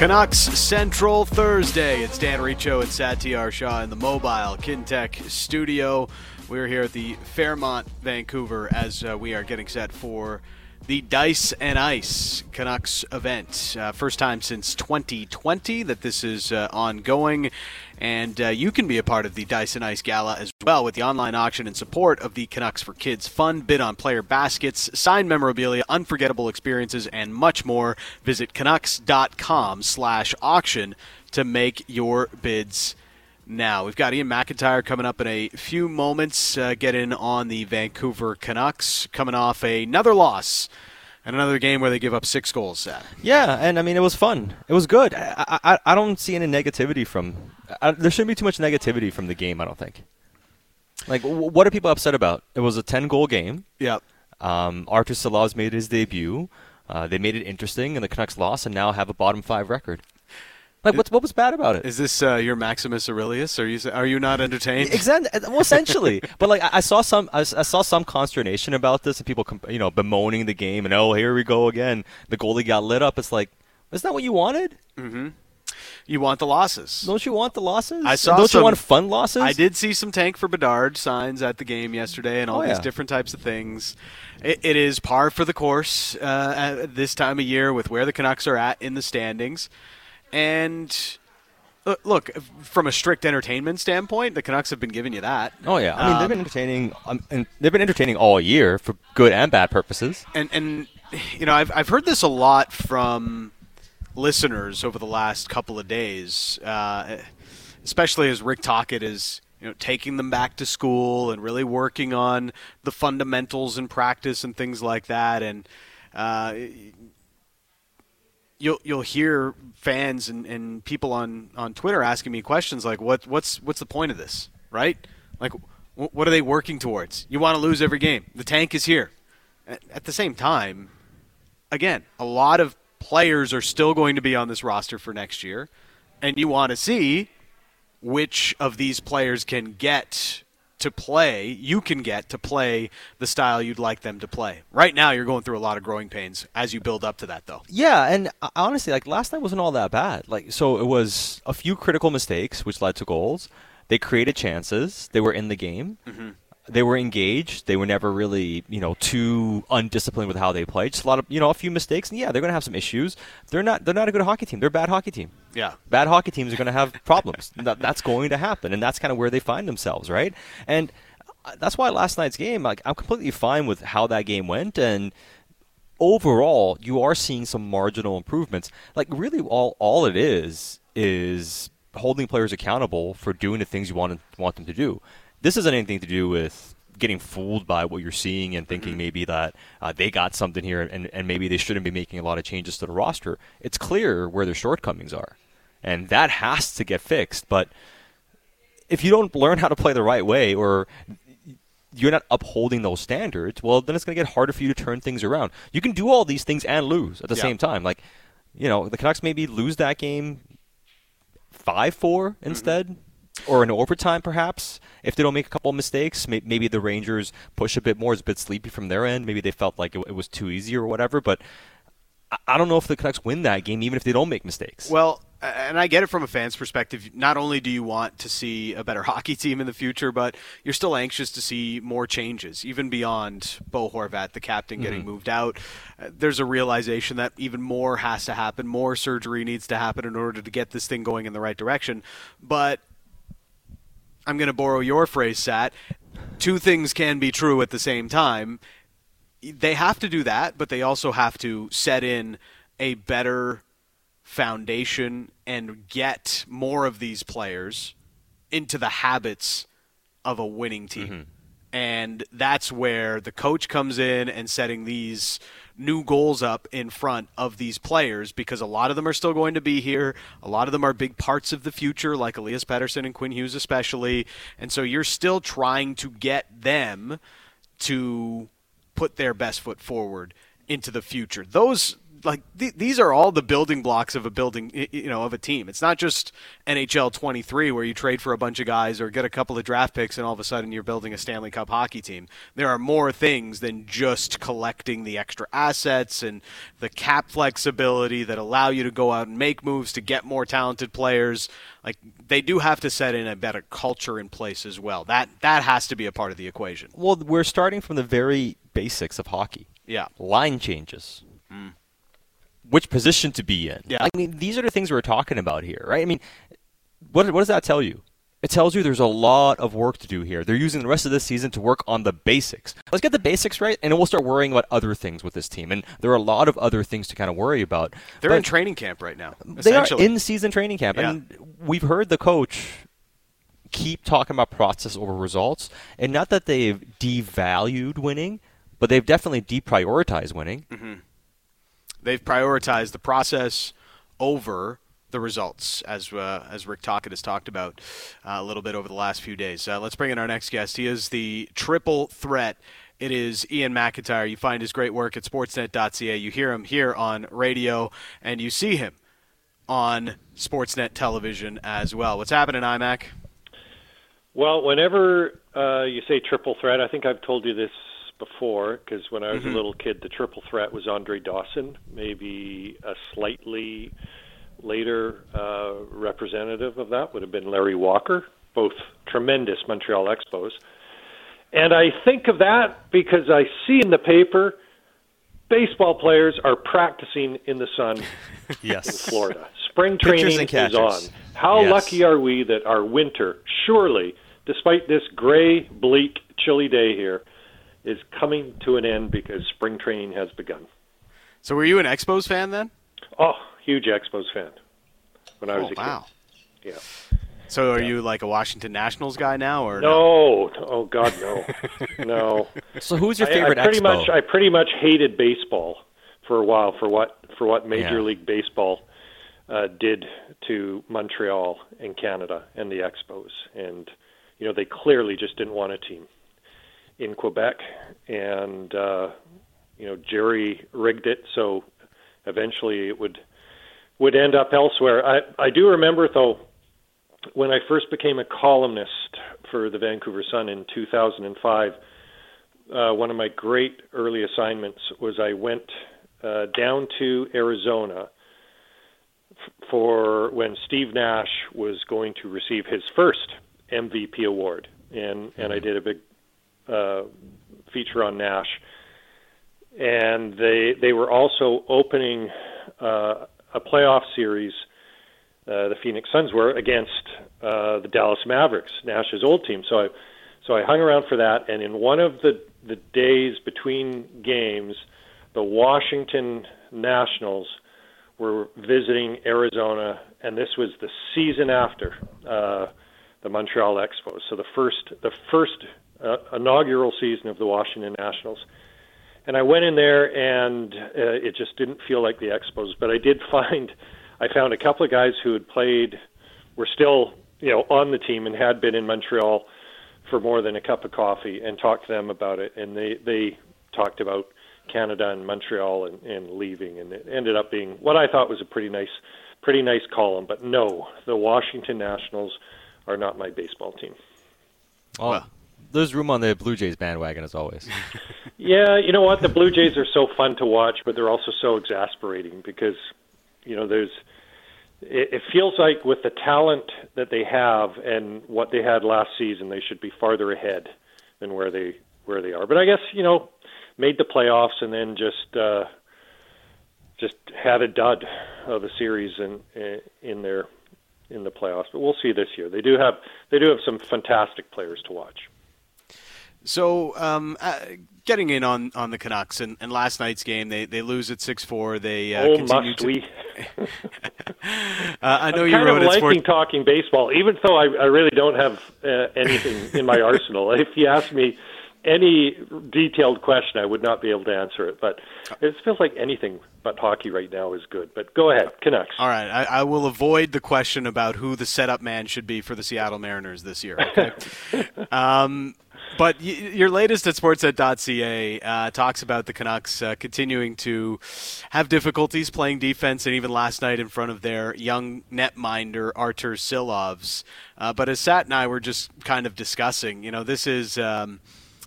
Canucks Central Thursday. It's Dan Riccio and Satiar Shah in the mobile Kintec studio. We're here at the Fairmont, Vancouver, as uh, we are getting set for the Dice and Ice Canucks event. Uh, first time since 2020 that this is uh, ongoing. And uh, you can be a part of the Dice and Ice Gala as well with the online auction and support of the Canucks for Kids Fund. Bid on player baskets, signed memorabilia, unforgettable experiences, and much more. Visit Canucks.com slash auction to make your bids now. We've got Iain MacIntyre coming up in a few moments. Uh, get in on the Vancouver Canucks coming off another loss and another game where they give up six goals. Yeah, and I mean it was fun. It was good. I I, I don't see any negativity from. I, there shouldn't be too much negativity from the game. I don't think. Like, w- what are people upset about? It was a ten goal game. Yep. Um, Artur Silovs made his debut. Uh, they made it interesting, and the Canucks lost, and now have a bottom five record. Like, what's what was bad about it? Is this uh, your Maximus Aurelius? Are you are you not entertained? Exactly. Well, essentially, but like I, I saw some, I saw some consternation about this, and people, you know, bemoaning the game, and oh, here we go again. The goalie got lit up. It's like, is that what you wanted? You want the losses? Don't you want the losses? I saw Don't some- you want fun losses? I did see some tank for Bedard signs at the game yesterday, and all Oh, these yeah. different types of things. It, it is par for the course uh, at this time of year with where the Canucks are at in the standings, and. uh, Look, from a strict entertainment standpoint, the Canucks have been giving you that. Oh yeah, I mean they've Um, been entertaining, um, and they've been entertaining all year for good and bad purposes. and and you know I've I've heard this a lot from listeners over the last couple of days, uh, especially as Rick Tocchet is you know taking them back to school and really working on the fundamentals in practice and things like that, and uh, you'll you'll hear fans and, and people on, on Twitter asking me questions like what what's what's the point of this, right? Like wh- what are they working towards? You want to lose every game. The tank is here. At the same time, again, a lot of players are still going to be on this roster for next year, and you want to see which of these players can get to play, you can get to play the style you'd like them to play. Right now, you're going through a lot of growing pains as you build up to that, though. Yeah, and uh, honestly, like last night wasn't all that bad. Like so, it was a few critical mistakes which led to goals. They created chances. They were in the game. They were engaged. They were never really, you know, too undisciplined with how they played. Just a lot of, you know, a few mistakes. And yeah, they're going to have some issues. They're not. They're not a good hockey team. They're a bad hockey team. Yeah. bad hockey teams are going to have problems. that, that's going to happen, and that's kind of where they find themselves, right? And uh, that's why last night's game, like, I'm completely fine with how that game went, and overall, you are seeing some marginal improvements. Like, really, all all it is is holding players accountable for doing the things you want want them to do. This isn't anything to do with getting fooled by what you're seeing and thinking maybe that uh, they got something here and, and maybe they shouldn't be making a lot of changes to the roster. It's clear where their shortcomings are. And that has to get fixed. But if you don't learn how to play the right way or you're not upholding those standards, well, then it's going to get harder for you to turn things around. You can do all these things and lose at the Yeah. same time. Like, you know, the Canucks maybe lose that game 5 4 instead, or an overtime perhaps. If they don't make a couple of mistakes, may- maybe the Rangers push a bit more. It's a bit sleepy from their end. Maybe they felt like it, was too easy or whatever. But I, don't know if the Canucks win that game, even if they don't make mistakes. Well, and I get it from a fan's perspective. Not only do you want to see a better hockey team in the future, but you're still anxious to see more changes, even beyond Bo Horvat, the captain, getting moved out. Uh, there's a realization that even more has to happen, more surgery needs to happen in order to get this thing going in the right direction. But I'm going to borrow your phrase, Sat. Two things can be true at the same time. They have to do that, but they also have to set in a better foundation and get more of these players into the habits of a winning team. Mm-hmm. And that's where the coach comes in and setting these new goals up in front of these players because a lot of them are still going to be here. A lot of them are big parts of the future, like Elias Pettersson and Quinn Hughes, especially. And so you're still trying to get them to put their best foot forward into the future. Those like th- these are all the building blocks of a building, you know, of a team. It's not just NHL 23 where you trade for a bunch of guys or get a couple of draft picks and all of a sudden you're building a Stanley Cup hockey team. There are more things than just collecting the extra assets and the cap flexibility that allow you to go out and make moves to get more talented players. Like they do have to set in a better culture in place as well. That that has to be a part of the equation. Well, we're starting from the very basics of hockey. Yeah. Line changes. Mm which position to be in. Yeah. I mean, these are the things we're talking about here, right? I mean, what, what does that tell you? It tells you there's a lot of work to do here. They're using the rest of this season to work on the basics. Let's get the basics right, and then we'll start worrying about other things with this team. And there are a lot of other things to kind of worry about. They're in training camp right now. They are in season training camp, yeah. and we've heard the coach keep talking about process over results, and not that they've devalued winning, but they've definitely deprioritized winning. Mm-hmm. They've prioritized the process over the results, as uh, as Rick Tocchet has talked about uh, a little bit over the last few days. Uh, let's bring in our next guest. He is the triple threat. It is Iain MacIntyre. You find his great work at Sportsnet.ca. You hear him here on radio, and you see him on Sportsnet television as well. What's happening, IMAC? Well, whenever uh, you say triple threat, I think I've told you this before because when I was mm-hmm. a little kid, the triple threat was Andre Dawson, maybe a slightly later uh, representative of that would have been Larry Walker, both tremendous Montreal Expos. And I think of that because I see in the paper baseball players are practicing in the sun yes. in Florida. Spring training is on. How yes. lucky are we that our winter, surely, despite this gray, bleak, chilly day here, is coming to an end because spring training has begun. So, were you an Expos fan then? Oh, huge Expos fan when I was oh, a wow. kid. Yeah. So, are yeah. you like a Washington Nationals guy now, or no? no? Oh God, no, no. So, who's your favorite I, I pretty Expo? much, I pretty much hated baseball for a while for what for what Major Yeah. League Baseball uh, did to Montreal and Canada and the Expos, and you know they clearly just didn't want a team in Quebec, and uh, you know Jerry rigged it so eventually it would would end up elsewhere. I I do remember though when I first became a columnist for the Vancouver Sun in 2005. Uh, one of my great early assignments was I went uh, down to Arizona f- for when Steve Nash was going to receive his first MVP award, and and I did a big uh, feature on Nash, and they they were also opening uh, a playoff series. Uh, the Phoenix Suns were against uh, the Dallas Mavericks, Nash's old team. So I so I hung around for that, and in one of the the days between games, the Washington Nationals were visiting Arizona, and this was the season after uh, the Montreal Expos. So the first the first uh, inaugural season of the Washington Nationals. And I went in there, and uh, it just didn't feel like the Expos. But I did find, I found a couple of guys who had played, were still, you know, on the team and had been in Montreal for more than a cup of coffee, and talked to them about it. And they they talked about Canada and Montreal and, and leaving, and it ended up being what I thought was a pretty nice, pretty nice column. But no, the Washington Nationals are not my baseball team. Well, there's room on the Blue Jays bandwagon as always. Yeah, you know what? The Blue Jays are so fun to watch, but they're also so exasperating because, you know, there's. It, it feels like with the talent that they have and what they had last season, they should be farther ahead than where they where they are. But I guess you know, made the playoffs and then just uh, just had a dud of a series in in their in the playoffs. But we'll see this year. They do have they do have some fantastic players to watch. So, um, uh, getting in on, on the Canucks and, and last night's game, they, they lose at six four. They uh, oh, continue must to. we? uh, I know I'm you kind wrote of liking Sport- talking baseball, even though I, I really don't have uh, anything in my arsenal. If you ask me any detailed question, I would not be able to answer it. But it feels like anything but hockey right now is good. But go ahead, Canucks. All right, I, I will avoid the question about who the setup man should be for the Seattle Mariners this year. Okay. um, But y- your latest at sportsnet.ca uh, talks about the Canucks uh, continuing to have difficulties playing defense, and even last night in front of their young netminder Artur Silovs. Uh, but as Sat and I were just kind of discussing, you know, this is um,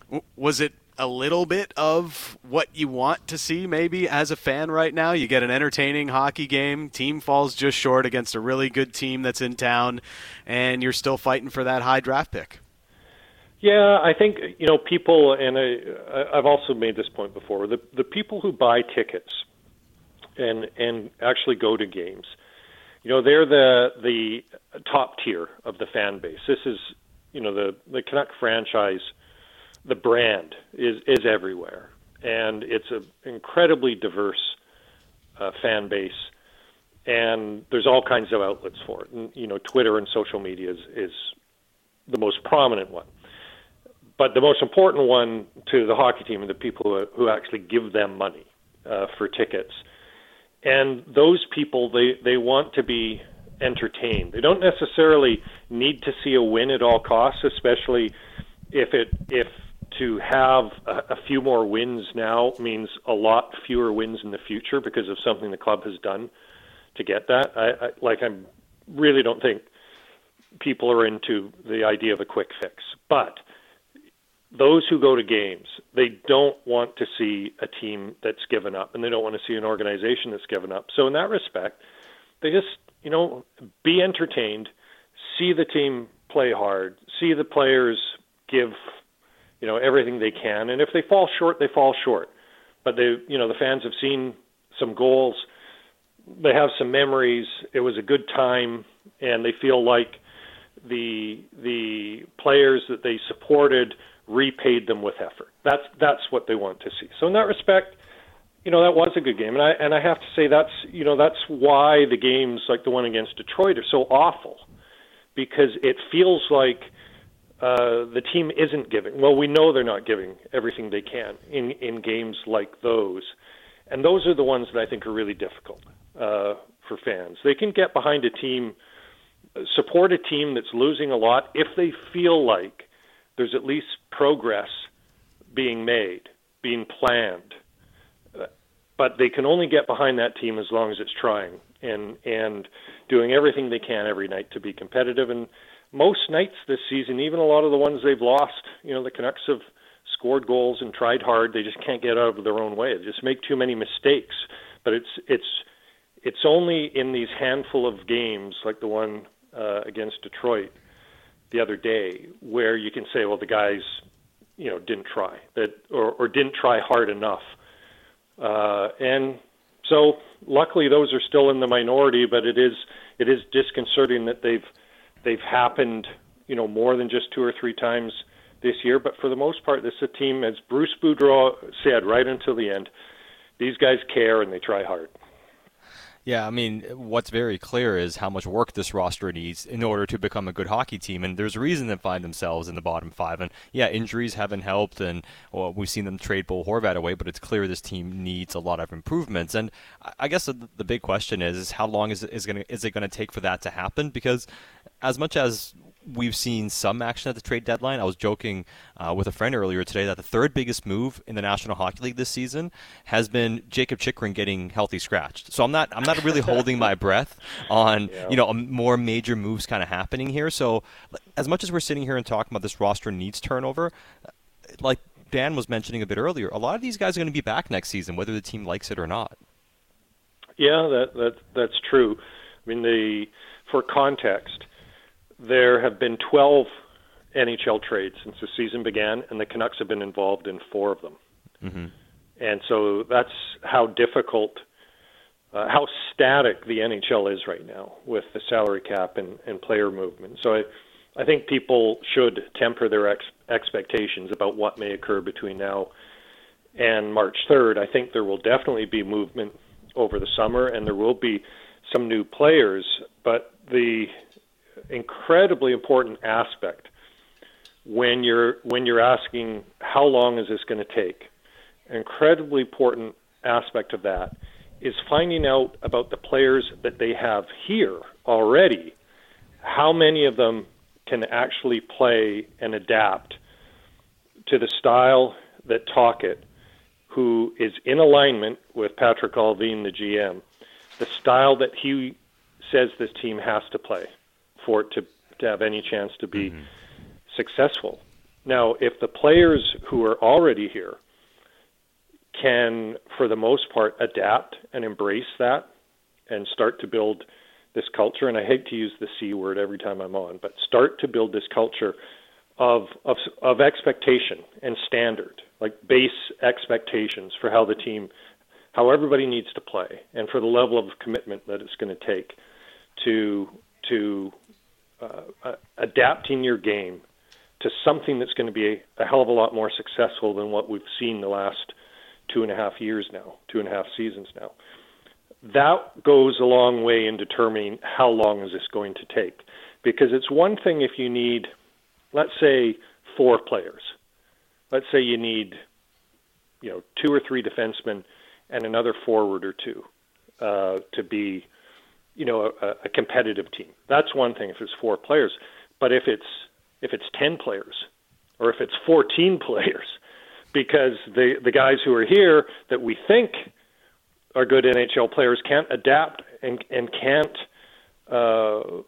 w- was it a little bit of what you want to see maybe as a fan right now. You get an entertaining hockey game, team falls just short against a really good team that's in town, and you're still fighting for that high draft pick. Yeah, I think you know people, and I, I've also made this point before. The the people who buy tickets and and actually go to games, you know, they're the the top tier of the fan base. This is you know the the Canuck franchise, the brand is is everywhere, and it's an incredibly diverse uh, fan base, and there's all kinds of outlets for it. And you know, Twitter and social media is is the most prominent one but the most important one to the hockey team are the people who, who actually give them money uh, for tickets. And those people, they, they want to be entertained. They don't necessarily need to see a win at all costs, especially if it if to have a, a few more wins now means a lot fewer wins in the future because of something the club has done to get that. I, I like I really don't think people are into the idea of a quick fix, but those who go to games, they don't want to see a team that's given up, and they don't want to see an organization that's given up. So in that respect, they just you know be entertained, see the team play hard, see the players give you know everything they can, and if they fall short, they fall short. But they you know the fans have seen some goals, they have some memories. It was a good time, and they feel like the the players that they supported repaid them with effort. That's that's what they want to see. So in that respect, you know that was a good game, and I and I have to say that's you know that's why the games like the one against Detroit are so awful, because it feels like uh, the team isn't giving. Well, we know they're not giving everything they can in in games like those, and those are the ones that I think are really difficult uh, for fans. They can get behind a team, support a team that's losing a lot if they feel like there's at least progress being made, being planned. But they can only get behind that team as long as it's trying and and doing everything they can every night to be competitive. And most nights this season, even a lot of the ones they've lost, you know, the Canucks have scored goals and tried hard. They just can't get out of their own way. They just make too many mistakes. But it's it's it's only in these handful of games like the one uh, against Detroit the other day where you can say, well, the guys, you know, didn't try that or, or didn't try hard enough. Uh, and so, luckily, those are still in the minority, but it is it is disconcerting that they've they've happened, you know, more than just two or three times this year. But for the most part, this is a team, as Bruce Boudreau said right until the end, these guys care and they try hard. Yeah, I mean, what's very clear is how much work this roster needs in order to become a good hockey team, and there's a reason they find themselves in the bottom five. And yeah, injuries haven't helped, and well, we've seen them trade Bo Horvat away, but it's clear this team needs a lot of improvements. And I guess the, big question is, is how long is it is going is it going to take for that to happen? Because as much as we've seen some action at the trade deadline. I was joking uh, with a friend earlier today that the third biggest move in the National Hockey League this season has been Jakob Chychrun getting healthy scratched. So I'm not I'm not really holding my breath on yeah. you know more major moves kind of happening here. So as much as we're sitting here and talking about this roster needs turnover, like Dan was mentioning a bit earlier, a lot of these guys are going to be back next season, whether the team likes it or not. Yeah, that that that's true. I mean, the for context, there have been 12 NHL trades since the season began, and the Canucks have been involved in four of them. Mm-hmm. And so that's how difficult, uh, how static the NHL is right now with the salary cap and, and player movement. So I, I think people should temper their ex- expectations about what may occur between now and March 3rd. I think there will definitely be movement over the summer, and there will be some new players, but the incredibly important aspect when you're when you're asking how long is this going to take. An incredibly important aspect of that is finding out about the players that they have here already. How many of them can actually play and adapt to the style that Tocchet, who is in alignment with Patrik Allvin, the GM, the style that he says this team has to play for it to, to have any chance to be mm-hmm. successful. Now, if the players who are already here can, for the most part, adapt and embrace that and start to build this culture, and I hate to use the C word every time I'm on, but start to build this culture of, of, of expectation and standard, like base expectations for how the team, how everybody needs to play, and for the level of commitment that it's going to take to to uh, adapting your game to something that's going to be a, a hell of a lot more successful than what we've seen the last two and a half years now, two and a half seasons now. That goes a long way in determining how long is this going to take. Because it's one thing if you need, let's say, four players. Let's say you need, you know, two or three defensemen and another forward or two uh, to be, you know, a, a competitive team. That's one thing if it's four players. But if it's if it's 10 players or if it's 14 players because the the guys who are here that we think are good NHL players can't adapt and and can't uh,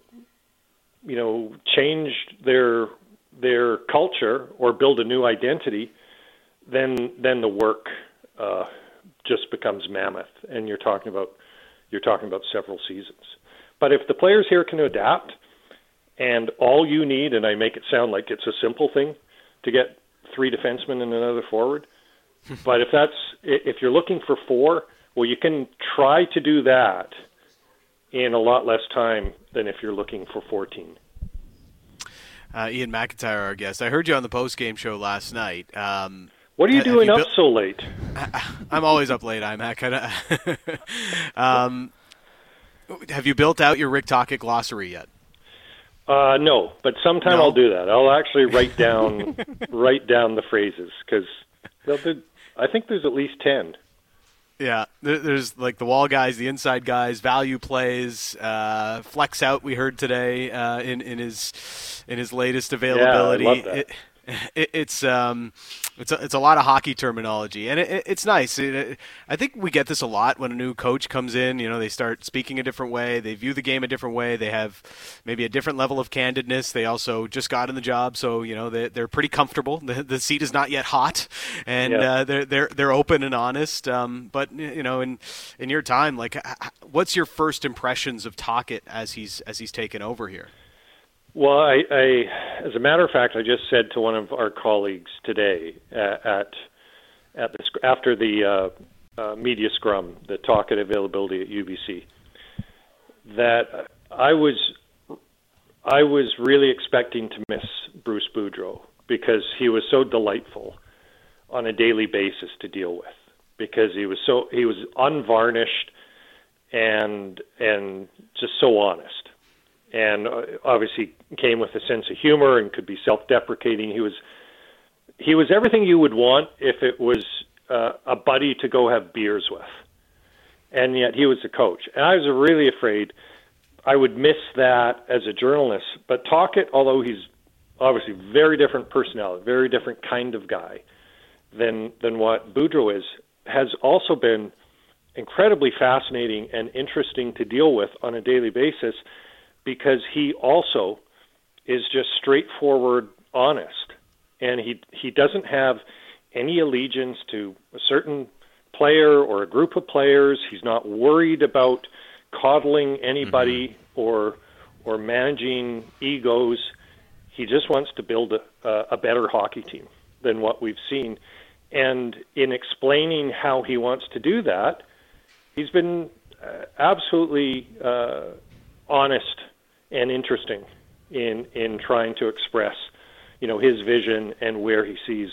you know change their their culture or build a new identity, then then the work uh, just becomes mammoth, and you're talking about you're talking about several seasons. But if the players here can adapt and all you need, and I make it sound like it's a simple thing, to get three defensemen and another forward. but if that's if you're looking for four, well, you can try to do that in a lot less time than if you're looking for 14. Uh, Iain MacIntyre, our guest. I heard you on the post game show last night. Um, what are you doing you up so late? I'm always up late, IMAC. um, have you built out your Rick Tocchet glossary yet? Uh, no, but sometime no? I'll do that. I'll actually write down write down the phrases because I think there's at least ten. Yeah, there's like the wall guys, the inside guys, value plays, uh, flex out. We heard today uh, in in his in his latest availability. Yeah, I love that. It, it, it's um, it's a, it's a lot of hockey terminology, and it, it's nice. I think we get this a lot when a new coach comes in. You know, they start speaking a different way, they view the game a different way, they have maybe a different level of candidness. They also just got in the job, so you know they, they're pretty comfortable. The, the seat is not yet hot, and yeah. uh, they're they're they're open and honest. Um, but you know, in in your time, like, what's your first impressions of Tocchet as he's as he's taken over here? Well, I, I, as a matter of fact, I just said to one of our colleagues today at at, at after the uh, uh, media scrum, the Tocchet availability at UBC, that I was I was really expecting to miss Bruce Boudreau because he was so delightful on a daily basis to deal with because he was so he was unvarnished and and just so honest and uh, obviously came with a sense of humor and could be self-deprecating. He was he was everything you would want if it was uh, a buddy to go have beers with, and yet he was a coach. And I was really afraid I would miss that as a journalist. But Tocchet, although he's obviously very different personality, very different kind of guy than than what Boudreau is, has also been incredibly fascinating and interesting to deal with on a daily basis because he also is just straightforward, honest, and he he doesn't have any allegiance to a certain player or a group of players. He's not worried about coddling anybody mm-hmm. or or managing egos. He just wants to build a, a better hockey team than what we've seen. And in explaining how he wants to do that, he's been uh, absolutely uh, honest and interesting in in trying to express, you know, his vision and where he sees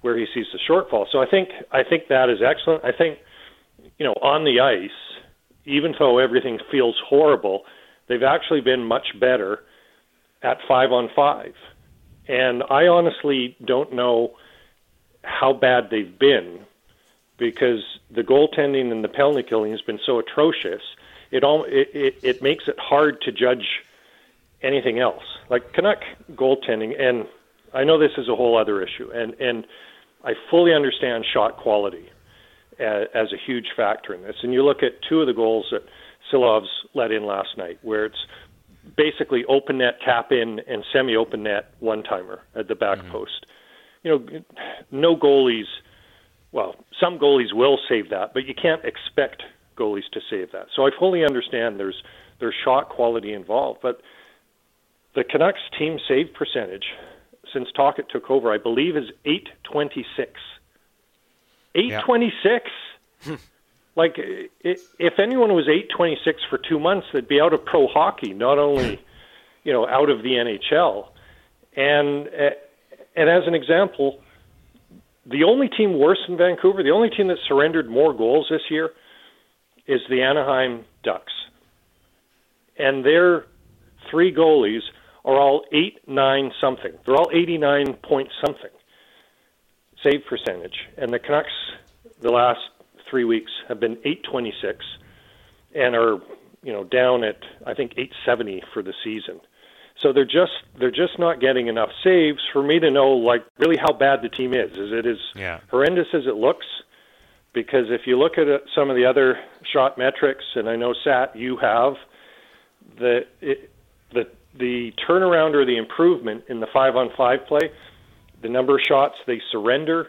where he sees the shortfall. So I think I think that is excellent. I think, you know, on the ice, even though everything feels horrible, they've actually been much better at five on five. And I honestly don't know how bad they've been because the goaltending and the penalty killing has been so atrocious it all it, it, it makes it hard to judge anything else. Like Canuck goaltending, and I know this is a whole other issue, and and I fully understand shot quality as, as a huge factor in this. And you look at two of the goals that Silovs let in last night, where it's basically open net tap in and semi open net one timer at the back mm-hmm. post. You know, no goalies. Well, some goalies will save that, but you can't expect goalies to save that. So I fully understand there's there's shot quality involved, but the Canucks team save percentage since Tocchet took over, I believe, is 826. 826. Like, if anyone was 826 for two months, they'd be out of pro hockey, not only, you know, out of the NHL. And and as an example, the only team worse than Vancouver, the only team that surrendered more goals this year, is the Anaheim Ducks, and their three goalies are all eight nine something. They're all 89 point something save percentage, and the Canucks the last three weeks have been 826 and are you know down at I think 870 for the season. So they're just they're just not getting enough saves for me to know like really how bad the team is. Is it as yeah. horrendous as it looks? Because if you look at uh, some of the other shot metrics, and I know Sat you have the it, the the turnaround or the improvement in the five on five play, the number of shots they surrender,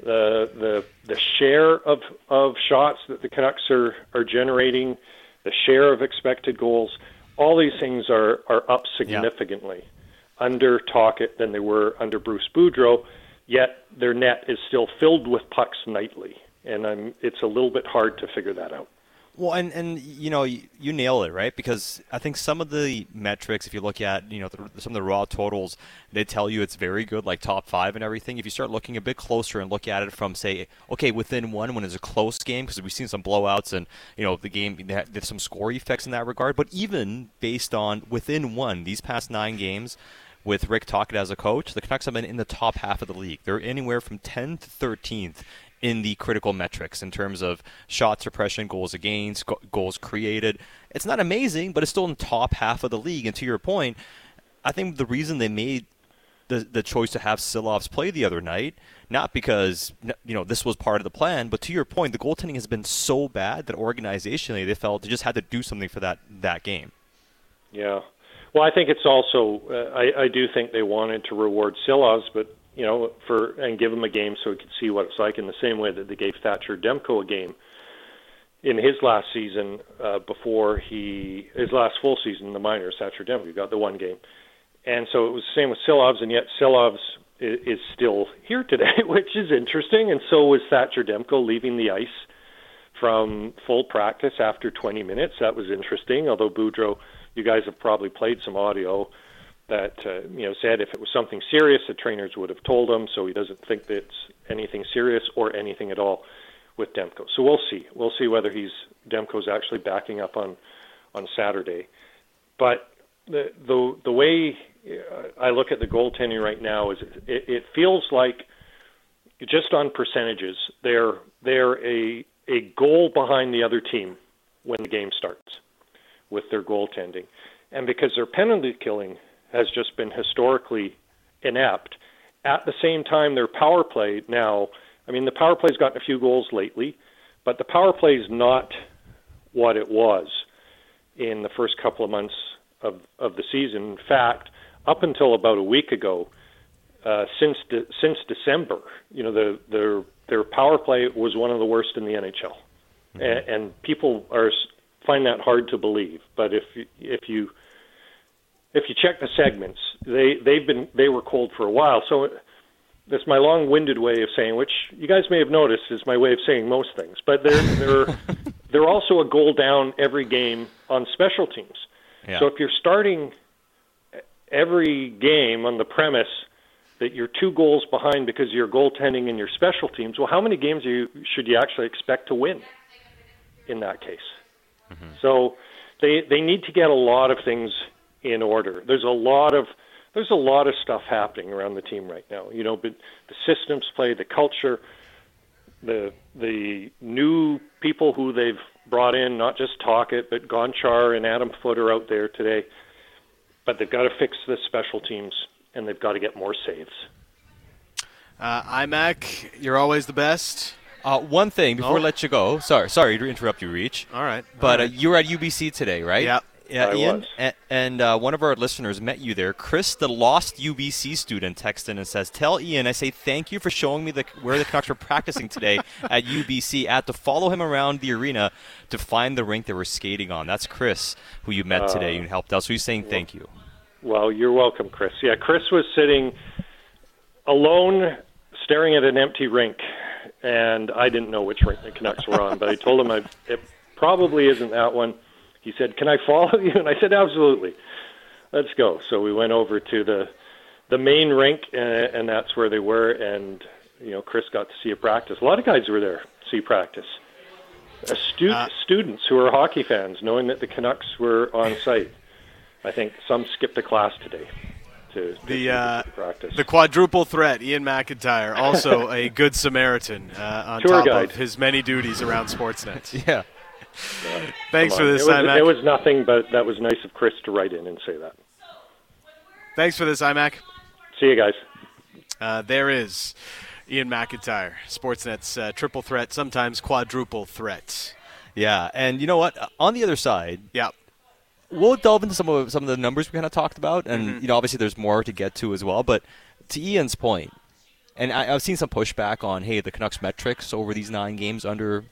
the the the share of of shots that the Canucks are are generating, the share of expected goals, all these things are are up significantly yeah. under Tocchet than they were under Bruce Boudreau. Yet their net is still filled with pucks nightly, and I'm, it's a little bit hard to figure that out. Well, and and you know you, you, nail it right because I think some of the metrics, if you look at you know the, some of the raw totals, they tell you it's very good, like top five and everything. If you start looking a bit closer and look at it from say, okay, within one when it's a close game, because we've seen some blowouts and you know the game there's some score effects in that regard. But even based on within one, these past nine games, with Rick Tocchet as a coach, the Canucks have been in the top half of the league. They're anywhere from 10th to 13th in the critical metrics in terms of shot suppression, goals against, goals created. It's not amazing, but it's still in top half of the league. And to your point, I think the reason they made the the choice to have Silovs play the other night, not because you know this was part of the plan, but to your point, the goaltending has been so bad that organizationally they felt they just had to do something for that that game. Yeah. Well, I think it's also uh, I, I do think they wanted to reward Silovs, but you know, for and give him a game so he could see what it's like in the same way that they gave Thatcher Demko a game in his last season uh, before he his last full season in the minors. Thatcher Demko got the one game, and so it was the same with Silovs, and yet Silovs is, is still here today, which is interesting. And so was Thatcher Demko leaving the ice from full practice after 20 minutes. That was interesting. Although Boudreau, you guys have probably played some audio that uh, you know said if it was something serious, the trainers would have told him. So he doesn't think that it's anything serious or anything at all with Demko. So we'll see. We'll see whether he's Demko's actually backing up on on Saturday. But the the the way uh, I look at the goaltending right now is it, it feels like just on percentages they're they're a a goal behind the other team when the game starts with their goaltending. And because their penalty killing has just been historically inept. At the same time, their power play now, I mean, the power play's gotten a few goals lately, but the power play is not what it was in the first couple of months of, of the season. In fact, up until about a week ago, uh, since de- since December, you know, the, their their power play was one of the worst in the NHL, mm-hmm. and, and people are find that hard to believe. But if if you if you check the segments, they they've been they were cold for a while. So that's my long-winded way of saying, which you guys may have noticed is my way of saying most things. But they're they're they're also a goal down every game on special teams. Yeah. So if you're starting every game on the premise that you're two goals behind because you're goaltending in your special teams, well, how many games you, should you actually expect to win in that case? Mm-hmm. So they they need to get a lot of things in order. There's a lot of there's a lot of stuff happening around the team right now. You know, but the systems play, the culture, the the new people who they've brought in, not just Tocchet, but Gonchar and Adam Foote are out there today. But they've got to fix the special teams and they've got to get more saves. Uh, IMAC, you're always the best. Uh, one thing before Oh. I let you go. Sorry, sorry to interrupt you, Reach. All right. But all uh, you were at UBC today, right? Yep. Yeah, I Iain, was. and, and uh, one of our listeners met you there. Chris, the lost UBC student, texted in and says, "Tell Iain I say thank you for showing me the where the Canucks were practicing today at UBC. I had to follow him around the arena to find the rink they were skating on. That's Chris, who you met today Uh, and helped out. So he's saying thank you. Well, you're welcome, Chris. Yeah, Chris was sitting alone, staring at an empty rink, and I didn't know which rink the Canucks were on, but I told him I, it probably isn't that one. He said, "Can I follow you?" And I said, "Absolutely. Let's go." So we went over to the the main rink, and, and that's where they were. And you know, Chris got to see a practice. A lot of guys were there to see practice. Uh, stu- Uh, students who are hockey fans, knowing that the Canucks were on site. I think some skipped a class today to, to The, uh, practice. The quadruple threat, Iain MacIntyre, also a good Samaritan uh, on Tour top guide. of his many duties around Sportsnet. Yeah. Thanks for this, It was, IMAC. it was nothing, but that was nice of Chris to write in and say that. Thanks for this, IMAC. See you guys. Uh, there is Iain MacIntyre, Sportsnet's uh, triple threat, sometimes quadruple threat. Yeah, and you know what? Uh, On the other side, Yeah. we'll delve into some of some of the numbers we kind of talked about, and you know, obviously there's more to get to as well. But to Iain's point, and I, I've seen some pushback on, hey, the Canucks metrics over these nine games under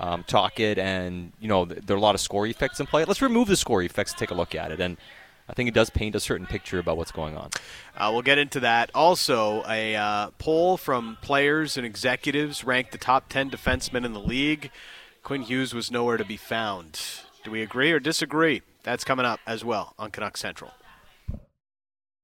um, Tocchet, and you know, there are a lot of score effects in play. Let's remove the score effects and take a look at it, and I think it does paint a certain picture about what's going on. Uh, we'll get into that. Also, a uh, poll from players and executives ranked the top 10 defensemen in the league. Quinn Hughes was nowhere to be found. Do we agree or disagree? That's coming up as well on Canuck Central.